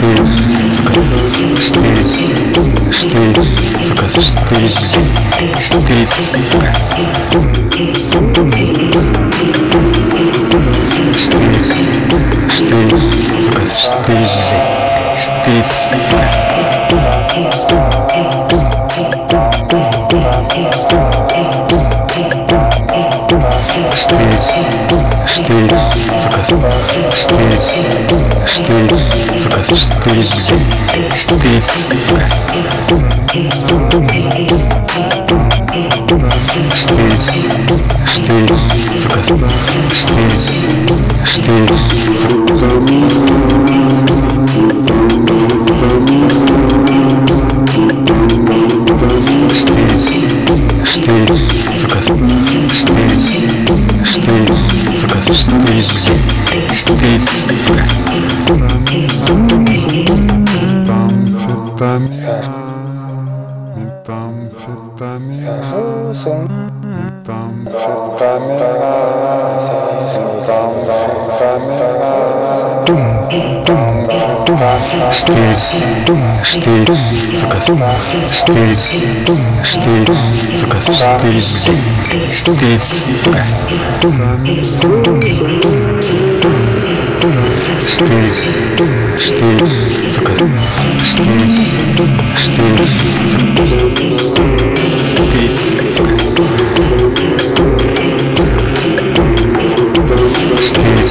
して четыре, сука, четыре, четыре, сука, четыре, четыре, сука, четыре, четыре, сука, четыре, четыре, сука, четыре, четыре, сука, четыре. metanina, metanfetamina, metanfetamina, Tum, tum, tum, штырь, tum, штырь, цика, tum, штырь, tum, штырь, цика, штырь, блин, штырь, цика, tum, tum, tum, tum, tum. штырь, штырь, сука, штырь, штырь,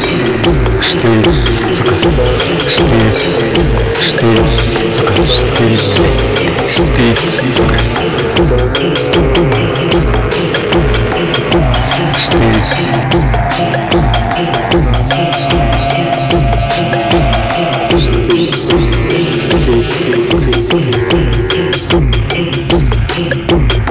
Штырь, сука, штырь, штырь, сука, штырь, штырь, сука, штырь, штырь,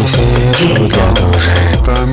Если мы продолжаем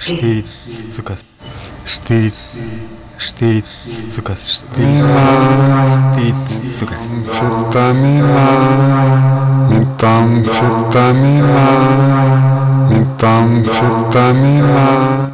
Штырит, сука. Штырит. штырит, сука, штырит, штырит, сука. Метамфетамина, метамфетамина, метамфетамина.